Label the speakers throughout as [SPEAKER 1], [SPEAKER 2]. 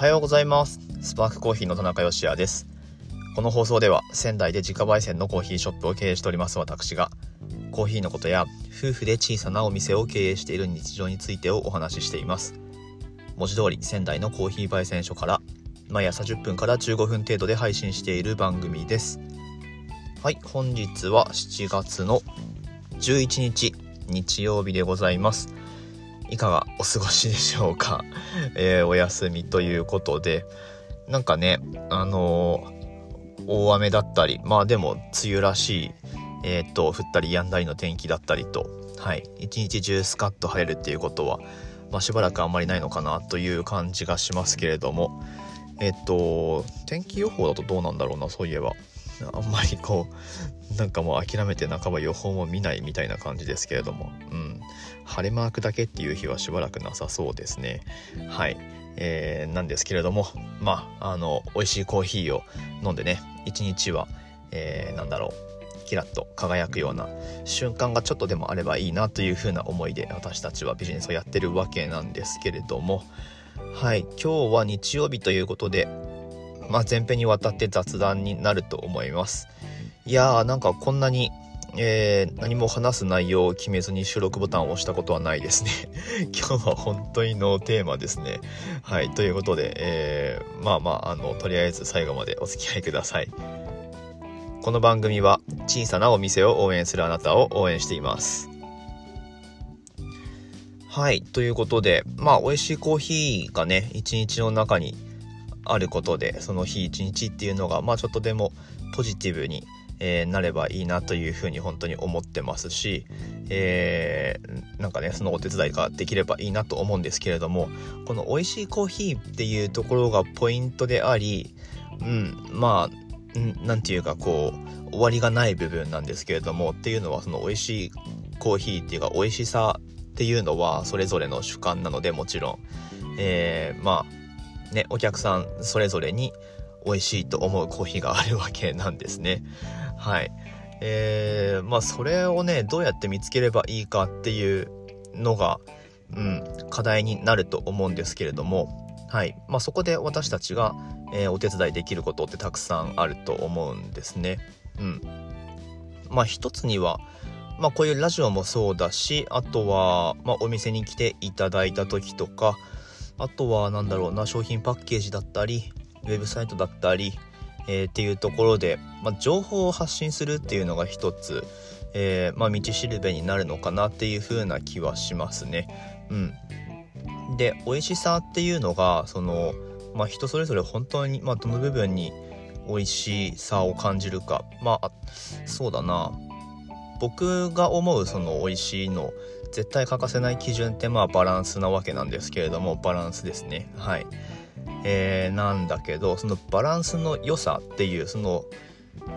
[SPEAKER 1] はようございます。スパークコーヒーの田中芳也です。この放送では仙台で自家焙煎のコーヒーショップを経営しております私がコーヒーのことや夫婦で小さなお店を経営している日常についてをお話ししています。文字通り仙台のコーヒー焙煎所から毎朝10分から15分程度で配信している番組です。はい本日は7月の11日日曜日でございます。いかがお過ごしでしょうか、えー、お休みということで。なんかねあのー、大雨だったりまあでも梅雨らしいえー、っと降ったり止んだりの天気だったりとはい。一日中スカッと晴れるっていうことはまあ、しばらくあんまりないのかなという感じがしますけれども。えっと天気予報だとどうなんだろうなそういえば。あんまりこうなんかもう諦めて半ば予報も見ないみたいな感じですけれども。うん。晴れマークだけっていう日はしばらくなさそうですね。はい。えー、なんですけれども。まああの美味しいコーヒーを飲んでね。一日は、えー、なんだろう。キラッと輝くような瞬間がちょっとでもあればいいなというふうな思いで私たちはビジネスをやってるわけなんですけれども。はい。今日は日曜日ということでまあ、前編にわたって雑談になると思います。いやーなんかこんなに、えー、何も話す内容を決めずに収録ボタンを押したことはないですね。今日は本当にノーテーマですね。はい、ということで、えー、まあまあ、あの、とりあえず最後までお付き合いください。この番組は小さなお店を応援するあなたを応援しています。はい、ということで、まあ、美味しいコーヒーがね、一日の中にあることでその日一日っていうのがまあちょっとでもポジティブに、えー、なればいいなというふうに本当に思ってますし、えー、なんかねそのお手伝いができればいいなと思うんですけれどもこの美味しいコーヒーっていうところがポイントでありうんまあ何て言うかこう終わりがない部分なんですけれどもっていうのはその美味しいコーヒーっていうか美味しさっていうのはそれぞれの主観なのでもちろん、えー、まあね、お客さんそれぞれに美味しいと思うコーヒーがあるわけなんですね。はい。えー、まあそれをね、どうやって見つければいいかっていうのが、うん、課題になると思うんですけれども、はい。まあそこで私たちが、えー、お手伝いできることってたくさんあると思うんですね。うん。まあ一つには、まあこういうラジオもそうだし、あとは、まあお店に来ていただいた時とか、あとは何だろうな商品パッケージだったりウェブサイトだったり、えー、っていうところで、まあ、情報を発信するっていうのが一つ、えー、まあ、道しるべになるのかなっていう風な気はしますね。うん、で美味しさっていうのがその、まあ、人それぞれ本当に、まあ、どの部分に美味しさを感じるか。まあそうだな。僕が思うその美味しいの絶対欠かせない基準ってまあバランスなわけなんですけれどもバランスですね。はい。えー、なんだけどそのバランスの良さっていうその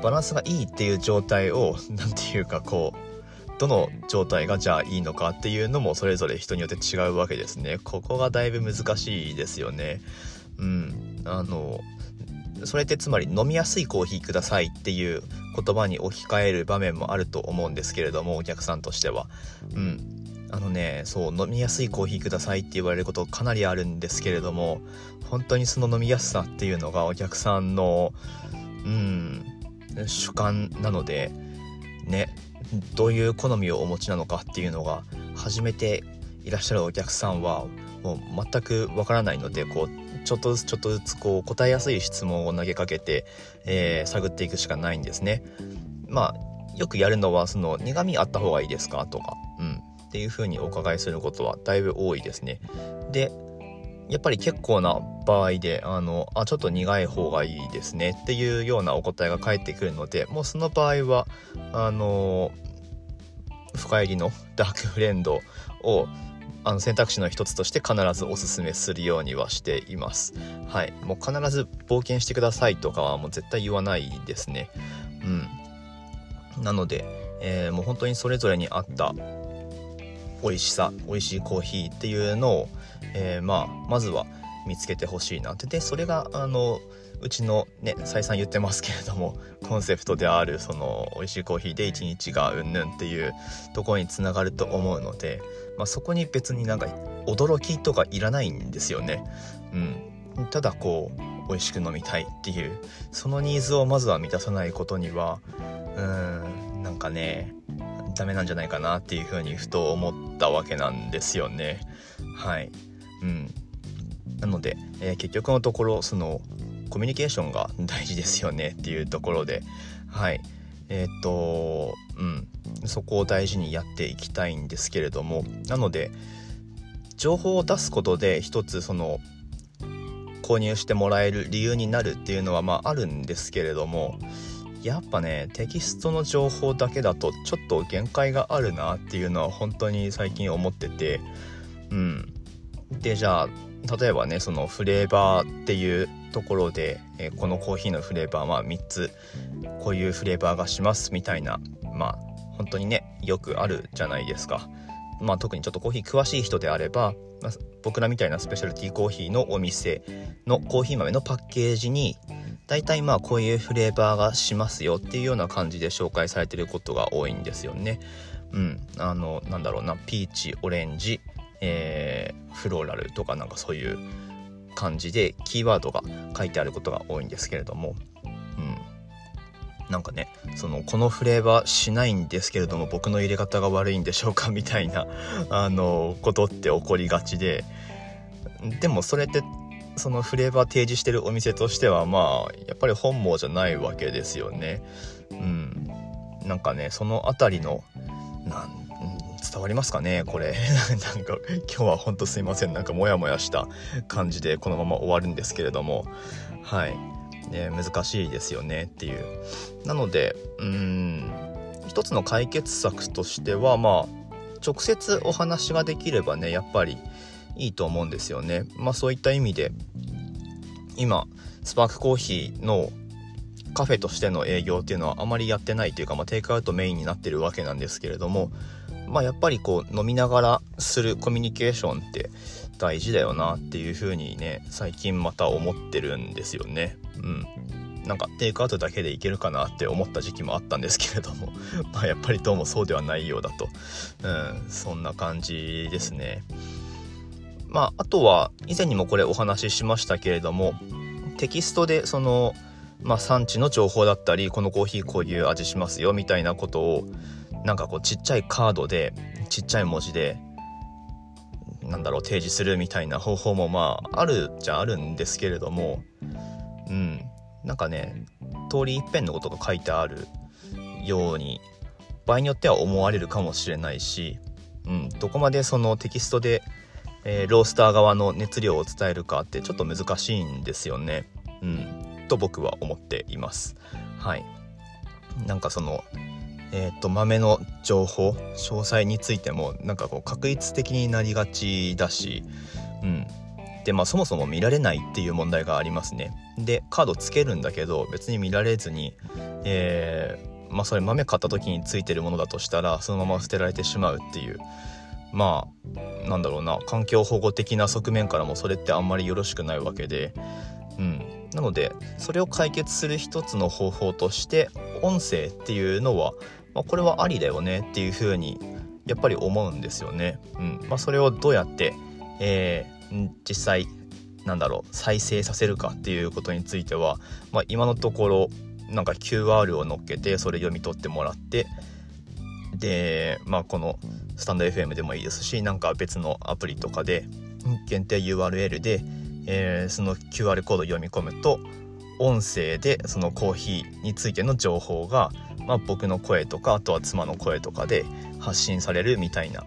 [SPEAKER 1] バランスがいいっていう状態を 何て言うかこうどの状態がじゃあいいのかっていうのもそれぞれ人によって違うわけですね。ここがだいぶ難しいですよね。うん。あのそれってつまり飲みやすいコーヒーくださいっていう言葉に置き換える場面もあると思うんですけれどもお客さんとしては。うん。あのねそう飲みやすいコーヒーくださいって言われることかなりあるんですけれども本当にその飲みやすさっていうのがお客さんのうん主観なのでねどういう好みをお持ちなのかっていうのが初めていらっしゃるお客さんはもう全くわからないのでこうちょっとずつちょっとずつこう答えやすい質問を投げかけて、えー、探っていくしかないんですね。まあよくやるのはその苦味あった方がいいですかとか、っていうふうにお伺いすることはだいぶ多いですね。でやっぱり結構な場合であのあちょっと苦い方がいいですねっていうようなお答えが返ってくるのでもうその場合はあの深入りのダークフレンドをあの選択肢の一つとして必ずおすすめするようにはしています。はい。もう必ず冒険してくださいとかはもう絶対言わないですね。うん。なので、えー、もう本当にそれぞれに合った美味しさ美味しいコーヒーっていうのを、えー、まあまずは見つけてほしいなってでそれがあのうちのね再三言ってますけれども コンセプトであるその美味しいコーヒーで一日がうんぬんっていうところにつながると思うので、まあ、そこに別になんか驚きとかいらないんですよね。うんただこう美味しく飲みたいっていうそのニーズをまずは満たさないことにはうーんなんかねダメなんじゃないかなっていうふうにふと思ったわけなんですよね。はい。うん。なので、えー、結局のところそのコミュニケーションが大事ですよねっていうところで。はい。えー、っとうん。そこを大事にやっていきたいんですけれども。なので情報を出すことで一つその購入してもらえる理由になるっていうのはまああるんですけれども。やっぱねテキストの情報だけだとちょっと限界があるなっていうのは本当に最近思ってて。うん。でじゃあ例えばねそのフレーバーっていうところで、えー、このコーヒーのフレーバーは3つ。こういうフレーバーがしますみたいなまあ本当にねよくあるじゃないですか。まあ、特にちょっとコーヒー詳しい人であれば、まあ、僕らみたいなスペシャルティーコーヒーのお店のコーヒー豆のパッケージに大体まあこういうフレーバーがしますよっていうような感じで紹介されてることが多いんですよね。うん、あのなんだろうな。ピーチオレンジ、えー、フローラルとかなんかそういう感じでキーワードが書いてあることが多いんですけれども、うん、なんかねそのこのフレーバーしないんですけれども僕の入れ方が悪いんでしょうかみたいなあのことって起こりがちで。でもそれってそのフレーバー提示してるお店としてはまあやっぱり本望じゃないわけですよね。うん、なんかねその辺りのなん伝わりますかねこれ。なんか今日はほんとすいません。なんかモヤモヤした感じでこのまま終わるんですけれども。はい。ね、難しいですよねっていう。なのでうん一つの解決策としてはまあ直接お話ができればねやっぱりいいと思うんですよね。まあそういった意味で今スパークコーヒーのカフェとしての営業っていうのはあまりやってないというか、まあ、テイクアウトメインになってるわけなんですけれどもまあやっぱりこう飲みながらするコミュニケーションって大事だよなっていう風にね最近また思ってるんですよね。うん。なんかテイクアウトだけでいけるかなって思った時期もあったんですけれども まあやっぱりどうもそうではないようだと。うん。そんな感じですね。まああとは以前にもこれお話ししましたけれどもテキストでそのまあ、産地の情報だったりこのコーヒーこういう味しますよみたいなことをなんかこうちっちゃいカードでちっちゃい文字でなんだろう提示するみたいな方法もまああるじゃあるんですけれどもうん。なんかね通り一遍のことが書いてあるように場合によっては思われるかもしれないし、うん、どこまでそのテキストで、えー、ロースター側の熱量を伝えるかってちょっと難しいんですよね。うん、と僕は思っています。はい、なんかそのえーと、豆の情報詳細についてもなんかこう確率的になりがちだし、うん、でまあそもそも見られないっていう問題がありますね。でカードつけるんだけど別に見られずに、えー、まあそれ豆買った時についてるものだとしたらそのまま捨てられてしまうっていう。まあなんだろうな環境保護的な側面からもそれってあんまりよろしくないわけで。うん。なのでそれを解決する一つの方法として音声っていうのはまあ、これはありだよねっていうふうにやっぱり思うんですよね。うん。まあ、それをどうやって、えー、実際なんだろう再生させるかっていうことについては、まあ、今のところなんか QR を乗っけてそれ読み取ってもらってでまあこのスタンド FM でもいいですしなんか別のアプリとかで限定 URL で、えー、その QR コード読み込むと音声でそのコーヒーについての情報がまあ、僕の声とかあとは妻の声とかで発信されるみたいな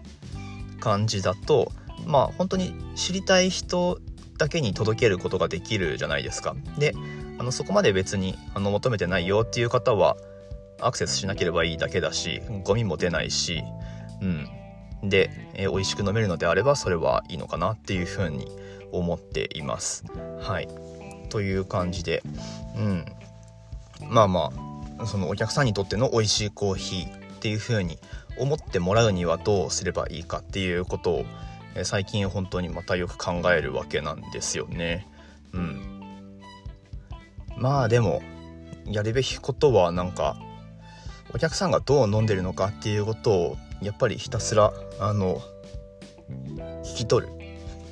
[SPEAKER 1] 感じだとまあ本当に知りたい人だけに届けることができるじゃないですか。であのそこまで別にあの求めてないよっていう方はアクセスしなければいいだけだしゴミも出ないし、うん、で、えー、美味しく飲めるのであればそれはいいのかなっていうふうに思っています。はいという感じで、うん、まあまあそのお客さんにとっての美味しいコーヒーっていう風に思ってもらうにはどうすればいいかっていうことを最近本当にまたよく考えるわけなんですよね。うん。まあでもやるべきことはなんかお客さんがどう飲んでるのかっていうことをやっぱりひたすらあの聞き取る。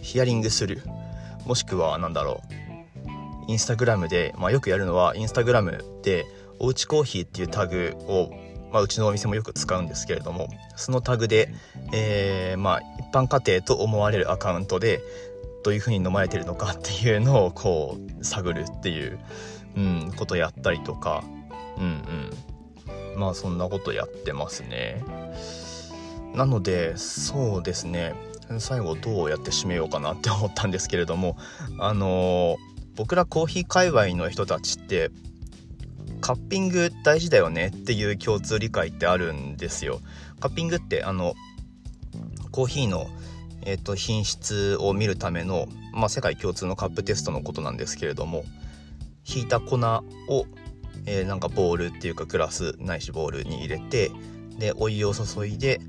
[SPEAKER 1] ヒアリングする。もしくは何だろう。インスタグラムで、まあ、よくやるのはインスタグラムで「おうちコーヒー」っていうタグを、まあ、うちのお店もよく使うんですけれどもそのタグで、えー、まあ、一般家庭と思われるアカウントでどういう風に飲まれてるのかっていうのをこう探るっていう、うん、ことやったりとか。うんうん。まあそんなことやってますね。なのでそうですね最後どうやって締めようかなって思ったんですけれどもあの僕らコーヒー界隈の人たちってカッピング大事だよねっていう共通理解ってあるんですよ。カッピングってあのコーヒーの、えーと、品質を見るための、まあ、世界共通のカップテストのことなんですけれども引いた粉を、えー、なんかボールっていうかグラスないしボールに入れてでお湯を注いで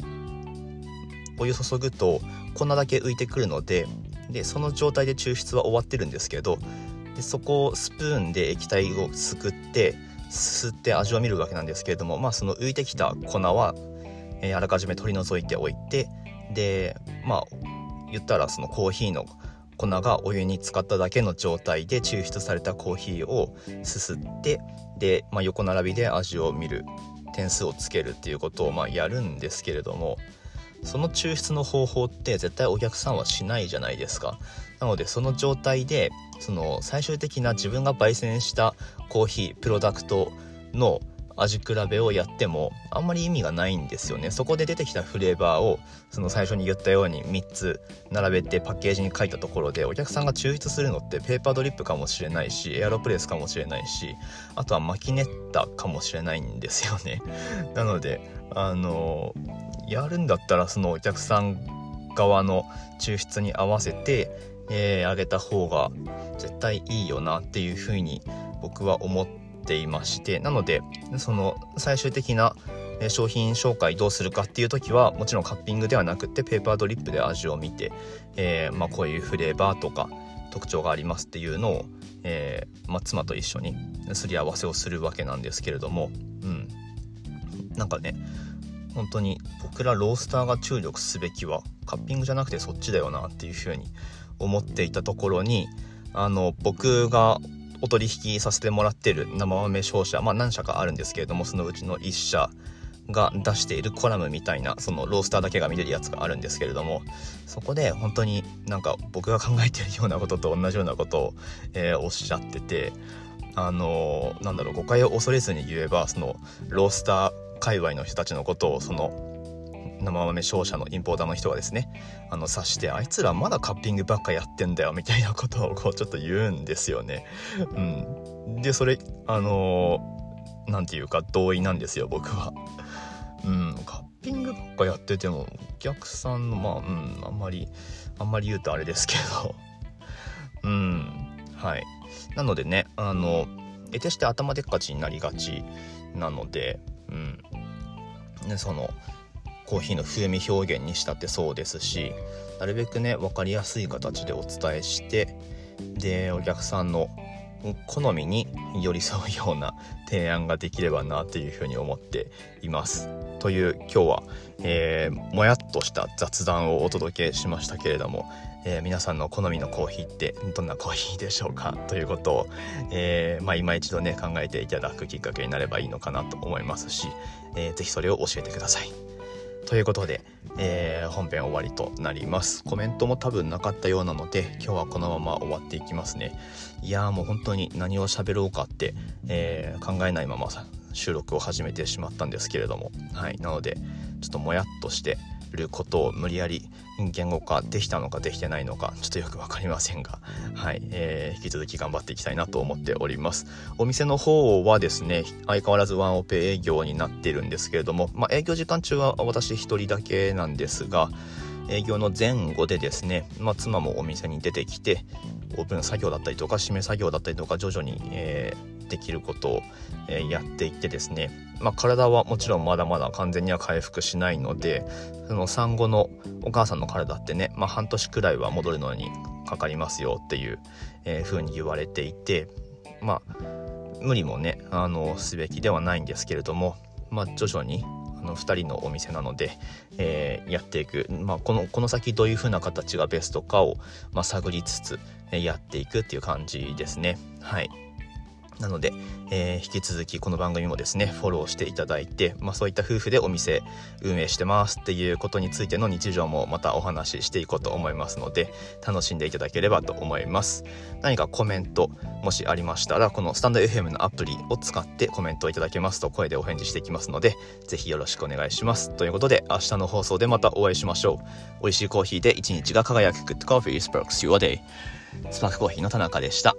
[SPEAKER 1] お湯注ぐと粉だけ浮いてくるのででその状態で抽出は終わってるんですけどでそこをスプーンで液体をすくってすって味を見るわけなんですけれどもまあその浮いてきた粉は、えー、あらかじめ取り除いておいてでまあ言ったらそのコーヒーの粉がお湯に浸かっただけの状態で抽出されたコーヒーをすすってで、まあ、横並びで味を見る点数をつけるっていうことをまあやるんですけれどもその抽出の方法って絶対お客さんはしないじゃないですか。なのでその状態でその最終的な自分が焙煎したコーヒープロダクトの味比べをやってもあんまり意味がないんですよね。そこで出てきたフレーバーをその最初に言ったように3つ並べてパッケージに書いたところでお客さんが抽出するのってペーパードリップかもしれないしエアロプレスかもしれないしあとはマキネッタかもしれないんですよね。なのであのやるんだったらそのお客さん側の抽出に合わせて、えー、あげた方が絶対いいよなっていうふうに僕は思ってていましてなのでその最終的な商品紹介どうするかっていう時はもちろんカッピングではなくてペーパードリップで味を見て、えー、まあ、こういうフレーバーとか特徴がありますっていうのを、えー、まあ、妻と一緒にすり合わせをするわけなんですけれども、うん、なんかね本当に僕らロースターが注力すべきはカッピングじゃなくてそっちだよなっていうふうに思っていたところにあの僕がお取引させてもらってる生豆商社まあ何社かあるんですけれどもそのうちの1社が出しているコラムみたいなそのロースターだけが見れるやつがあるんですけれどもそこで本当になんか僕が考えてるようなことと同じようなことを、えー、おっしゃっててあのー、なんだろう誤解を恐れずに言えばそのロースター界隈の人たちのことをその生豆商社のインポーターの人がですねあの察してあいつらまだカッピングばっかやってんだよみたいなことをこうちょっと言うんですよね。うん、でそれあの何て言うか同意なんですよ僕は。うん、カッピングばっかやっててもお客さんのまあうんあんまりあんまり言うとあれですけど。うん。はい。なのでねあの得てして頭でっかちになりがちなのでうん。ね、そのコーヒーの風味表現にしたってそうですしなるべくね分かりやすい形でお伝えしてでお客さんの好みに寄り添うような提案ができればなというふうに思っています。という今日は、えー、もやっとした雑談をお届けしましたけれども、えー、皆さんの好みのコーヒーってどんなコーヒーでしょうか？ということを、えー、まあ、今一度ね考えていただくきっかけになればいいのかなと思いますし、えー、ぜひそれを教えてください。ということで、えー、本編終わりとなります。コメントも多分なかったようなので、今日はこのまま終わっていきますね。いやーもう本当に何を喋ろうかって、えー、考えないまま収録を始めてしまったんですけれども、はい。なので、ちょっともやっとしてることを無理やり言語化できたのかできてないのかちょっとよく分かりませんが、はいえー、引き続き頑張っていきたいなと思っております。お店の方はですね相変わらずワンオペ営業になってるんですけれども、まあ、営業時間中は私一人だけなんですが営業の前後でですね、まあ、妻もお店に出てきてオープン作業だったりとか締め作業だったりとか徐々に、えー、できることを、やっていってですね、まあ、体はもちろんまだまだ完全には回復しないのでその産後のお母さんの体ってね、まあ、半年くらいは戻るのにかかりますよっていう、えー、風に言われていてまあ無理もねあのすべきではないんですけれども、まあ、徐々にあの2人のお店なので、えー、やっていく、まあ、このこの先どういう風な形がベストかを、まあ、探りつつやっていくっていう感じですねはい。なので、えー、引き続きこの番組もですねフォローしていただいて、まあ、そういった夫婦でお店運営してますっていうことについての日常もまたお話ししていこうと思いますので楽しんでいただければと思います。何かコメントもしありましたらこのスタンド FM のアプリを使ってコメントをいただけますと声でお返事していきますのでぜひよろしくお願いします。ということで明日の放送でまたお会いしましょう。美味しいコーヒーで一日が輝く。Good Coffee Sparks Your Day スパークコーヒーの田中でした。